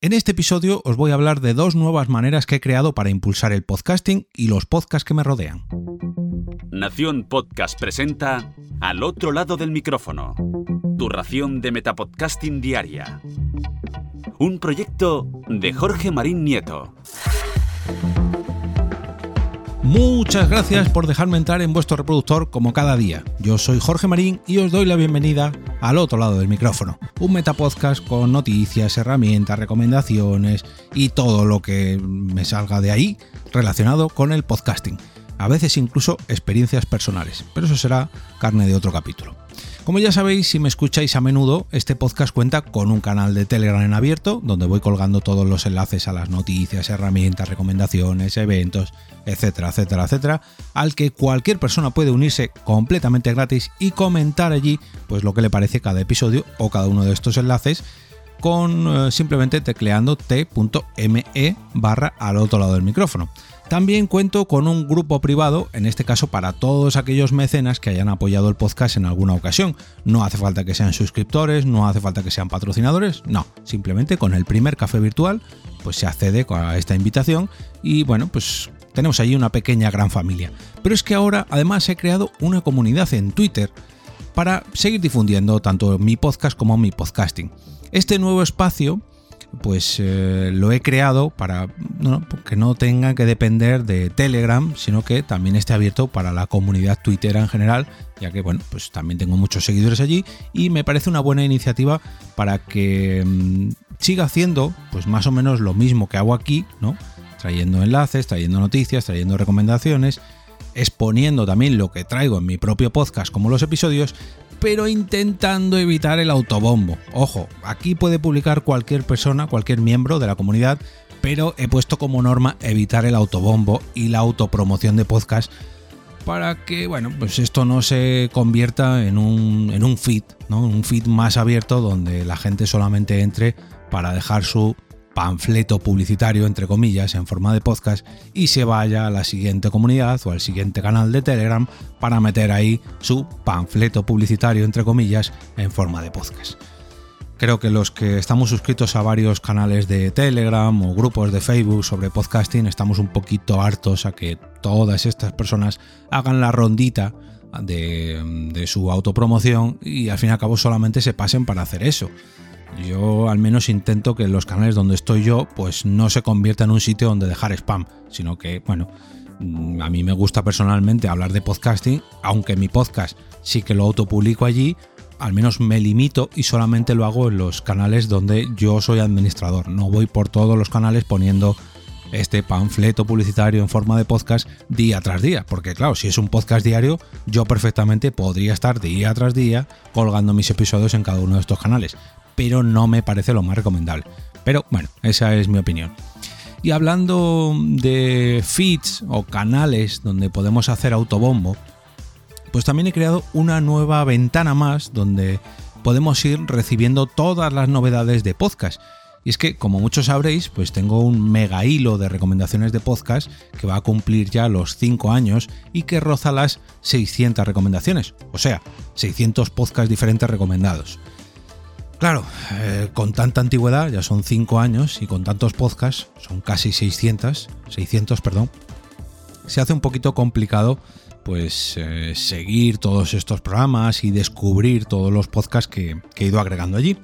En este episodio os voy a hablar de dos nuevas maneras que he creado para impulsar el podcasting y los podcasts que me rodean. Nación Podcast presenta Al otro lado del micrófono, tu ración de Metapodcasting diaria. Un proyecto de Jorge Marín Nieto. Muchas gracias por dejarme entrar en vuestro reproductor como cada día. Yo soy Jorge Marín y os doy la bienvenida al otro lado del micrófono. Un metapodcast con noticias, herramientas, recomendaciones y todo lo que me salga de ahí relacionado con el podcasting. A veces incluso experiencias personales, pero eso será carne de otro capítulo. Como ya sabéis, si me escucháis a menudo, este podcast cuenta con un canal de Telegram en abierto, donde voy colgando todos los enlaces a las noticias, herramientas, recomendaciones, eventos, etcétera, etcétera, etcétera, al que cualquier persona puede unirse completamente gratis y comentar allí pues lo que le parece cada episodio o cada uno de estos enlaces con eh, simplemente tecleando t.me barra al otro lado del micrófono. También cuento con un grupo privado, en este caso para todos aquellos mecenas que hayan apoyado el podcast en alguna ocasión. No hace falta que sean suscriptores, no hace falta que sean patrocinadores, no, simplemente con el primer café virtual pues se accede a esta invitación y bueno, pues tenemos allí una pequeña gran familia. Pero es que ahora además he creado una comunidad en Twitter para seguir difundiendo tanto mi podcast como mi podcasting. Este nuevo espacio pues eh, lo he creado para que no tenga que depender de Telegram, sino que también esté abierto para la comunidad Twitter en general, ya que bueno, pues también tengo muchos seguidores allí y me parece una buena iniciativa para que mm, siga haciendo pues más o menos lo mismo que hago aquí, ¿no? Trayendo enlaces, trayendo noticias, trayendo recomendaciones, exponiendo también lo que traigo en mi propio podcast como los episodios, pero intentando evitar el autobombo. Ojo, aquí puede publicar cualquier persona, cualquier miembro de la comunidad, pero he puesto como norma evitar el autobombo y la autopromoción de podcast para que, bueno, pues esto no se convierta en un, en un feed, ¿no? Un feed más abierto donde la gente solamente entre para dejar su panfleto publicitario, entre comillas, en forma de podcast y se vaya a la siguiente comunidad o al siguiente canal de Telegram para meter ahí su panfleto publicitario, entre comillas, en forma de podcast. Creo que los que estamos suscritos a varios canales de Telegram o grupos de Facebook sobre podcasting estamos un poquito hartos a que todas estas personas hagan la rondita de, de su autopromoción y al fin y al cabo solamente se pasen para hacer eso. Yo al menos intento que los canales donde estoy yo pues no se convierta en un sitio donde dejar spam, sino que, bueno, mm, a mí me gusta personalmente hablar de podcasting, aunque mi podcast sí que lo autopublico allí, al menos me limito y solamente lo hago en los canales donde yo soy administrador. No voy por todos los canales poniendo este panfleto publicitario en forma de podcast día tras día, porque claro, si es un podcast diario, yo perfectamente podría estar día tras día colgando mis episodios en cada uno de estos canales pero no me parece lo más recomendable. Pero bueno, esa es mi opinión. Y hablando de feeds o canales donde podemos hacer autobombo, pues también he creado una nueva ventana más donde podemos ir recibiendo todas las novedades de podcast. Y es que, como muchos sabréis, pues tengo un mega hilo de recomendaciones de podcast que va a cumplir ya los 5 años y que roza las 600 recomendaciones, o sea, 600 podcasts diferentes recomendados. Claro, eh, con tanta antigüedad, ya son 5 años, y con tantos podcasts, son casi 600, 600, perdón, se hace un poquito complicado pues eh, seguir todos estos programas y descubrir todos los podcasts que, que, he ido agregando allí.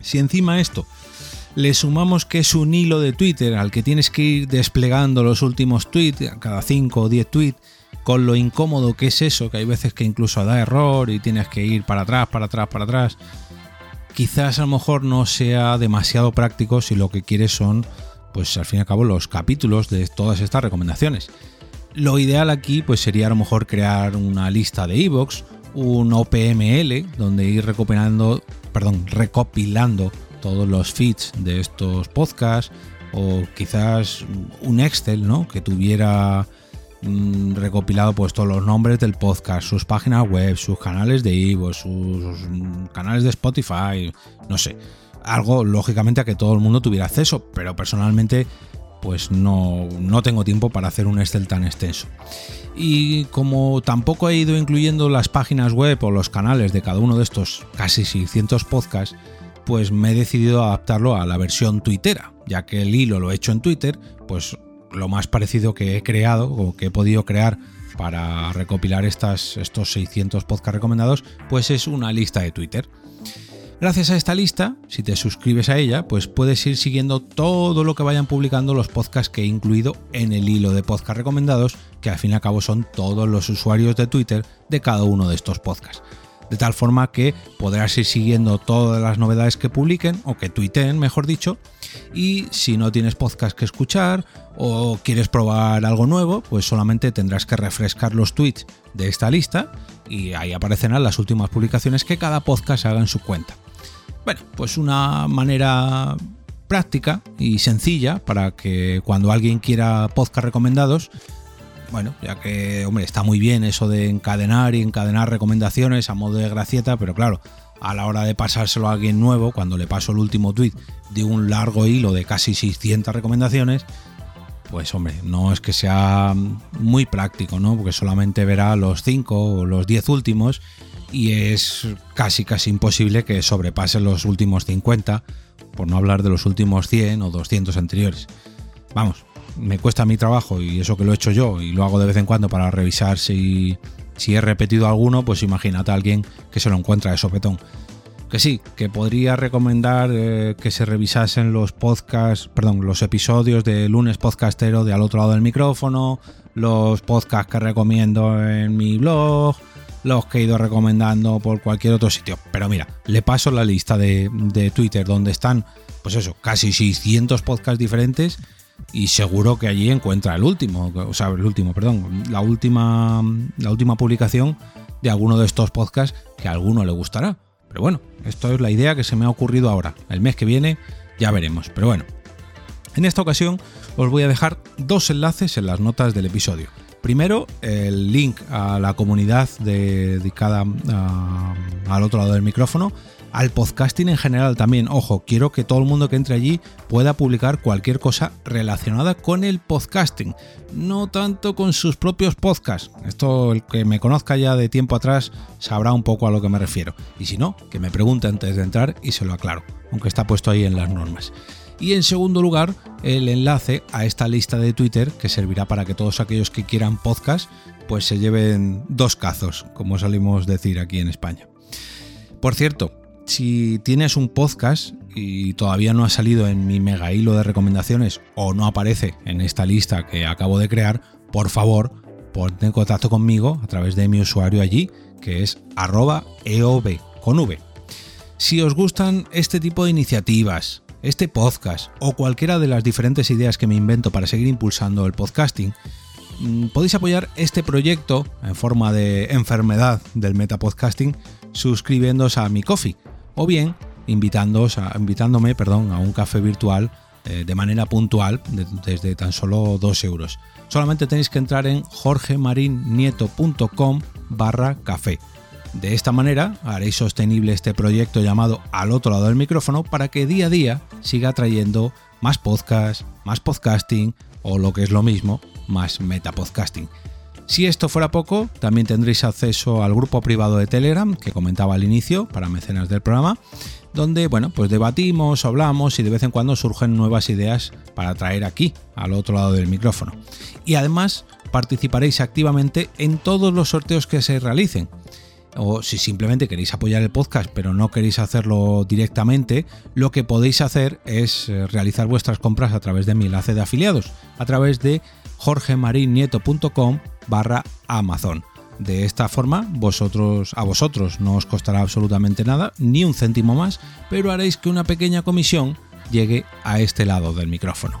Si encima esto le sumamos que es un hilo de Twitter al que tienes que ir desplegando los últimos tweets, cada 5 o 10 tweets, con lo incómodo que es eso, que hay veces que incluso da error y tienes que ir para atrás, para atrás, para atrás quizás a lo mejor no sea demasiado práctico si lo que quieres son, pues al fin y al cabo, los capítulos de todas estas recomendaciones. Lo ideal aquí pues sería a lo mejor crear una lista de iVoox, un OPML, donde ir recopilando, perdón, recopilando todos los feeds de estos podcasts, o quizás un Excel, ¿no? Que tuviera Mm, recopilado pues todos los nombres del podcast, sus páginas web, sus canales de Ivo, sus, canales de Spotify, no sé, algo lógicamente a que todo el mundo tuviera acceso, pero personalmente pues no, no tengo tiempo para hacer un Excel tan extenso. Y como tampoco he ido incluyendo las páginas web o los canales de cada uno de estos casi 600 podcasts, pues me he decidido adaptarlo a la versión twittera, ya que el hilo lo he hecho en Twitter, pues lo más parecido que he creado o que he podido crear para recopilar estas, estos 600 podcasts recomendados, pues es una lista de Twitter. Gracias a esta lista, si te suscribes a ella, pues puedes ir siguiendo todo lo que vayan publicando los podcasts que he incluido en el hilo de podcast recomendados, que al fin y al cabo son todos los usuarios de Twitter de cada uno de estos podcasts. De tal forma que podrás ir siguiendo todas las novedades que publiquen, o que tuiteen, mejor dicho, y si no tienes podcast que escuchar o quieres probar algo nuevo, pues solamente tendrás que refrescar los tweets de esta lista y ahí aparecerán las últimas publicaciones que cada podcast haga en su cuenta. Bueno, pues una manera práctica y sencilla para que cuando alguien quiera podcast recomendados, bueno, ya que, hombre, está muy bien eso de encadenar y encadenar recomendaciones a modo de gracieta, pero claro, a la hora de pasárselo a alguien nuevo, cuando le paso el último tweet de un largo hilo de casi 600 recomendaciones, pues hombre, no es que sea muy práctico, ¿no? Porque solamente verá los 5 o los 10 últimos y es casi casi imposible que sobrepase los últimos 50, por no hablar de los últimos 100 o 200 anteriores. Vamos, me cuesta mi trabajo y eso que lo he hecho yo y lo hago de vez en cuando para revisar si, si he repetido alguno, pues imagínate a alguien que se lo encuentra de sopetón. Que sí, que podría recomendar eh, que se revisasen los podcasts, perdón, los episodios de lunes podcastero de al otro lado del micrófono, los podcasts que recomiendo en mi blog, los que he ido recomendando por cualquier otro sitio. Pero mira, le paso la lista de, Twitter donde están, pues eso, casi 600 podcasts diferentes y seguro que allí encuentra el último, o sea, el último, perdón, la última, la última publicación de alguno de estos podcasts que a alguno le gustará. Pero bueno, esto es la idea que se me ha ocurrido ahora. El mes que viene ya veremos. Pero bueno, en esta ocasión os voy a dejar dos enlaces en las notas del episodio. Primero, el link a la comunidad dedicada al otro lado del micrófono, al podcasting en general también. Ojo, quiero que todo el mundo que entre allí pueda publicar cualquier cosa relacionada con el podcasting, no tanto con sus propios podcasts. Esto, el que me conozca ya de tiempo atrás, sabrá un poco a lo que me refiero. Y si no, que me pregunte antes de entrar y se lo aclaro, aunque está puesto ahí en las normas. Y en segundo lugar, el enlace a esta lista de Twitter que servirá para que todos aquellos que quieran podcast pues se lleven dos cazos, como salimos decir aquí en España. Por cierto, si tienes un podcast y todavía no ha salido en mi mega hilo de recomendaciones o no aparece en esta lista que acabo de crear, por favor, ponte en contacto conmigo a través de mi usuario allí, que es arroba eov con. Si os gustan este tipo de iniciativas, este podcast o cualquiera de las diferentes ideas que me invento para seguir impulsando el podcasting, mm, podéis apoyar este proyecto en forma de enfermedad del metapodcasting suscribiéndoos a mi coffee o bien invitándoos a, invitándome perdón, a un café virtual eh, de manera puntual desde tan solo 2 euros. Solamente tenéis que entrar en jorgemarinieto.com barra café de esta manera haréis sostenible este proyecto llamado Al otro lado del micrófono para que día a día siga trayendo más podcasts, más podcasting o lo que es lo mismo, más metapodcasting. Si esto fuera poco, también tendréis acceso al grupo privado de Telegram que comentaba al inicio para mecenas del programa, donde bueno, pues debatimos, hablamos y de vez en cuando surgen nuevas ideas para traer aquí, al otro lado del micrófono. Y además participaréis activamente en todos los sorteos que se realicen o si simplemente queréis apoyar el podcast pero no queréis hacerlo directamente, lo que podéis hacer es eh, realizar vuestras compras a través de mi enlace de afiliados, a través de jorgemarinieto.com barra Amazon. De esta forma, vosotros, a vosotros no os costará absolutamente nada, ni un céntimo más, pero haréis que una pequeña comisión llegue a este lado del micrófono.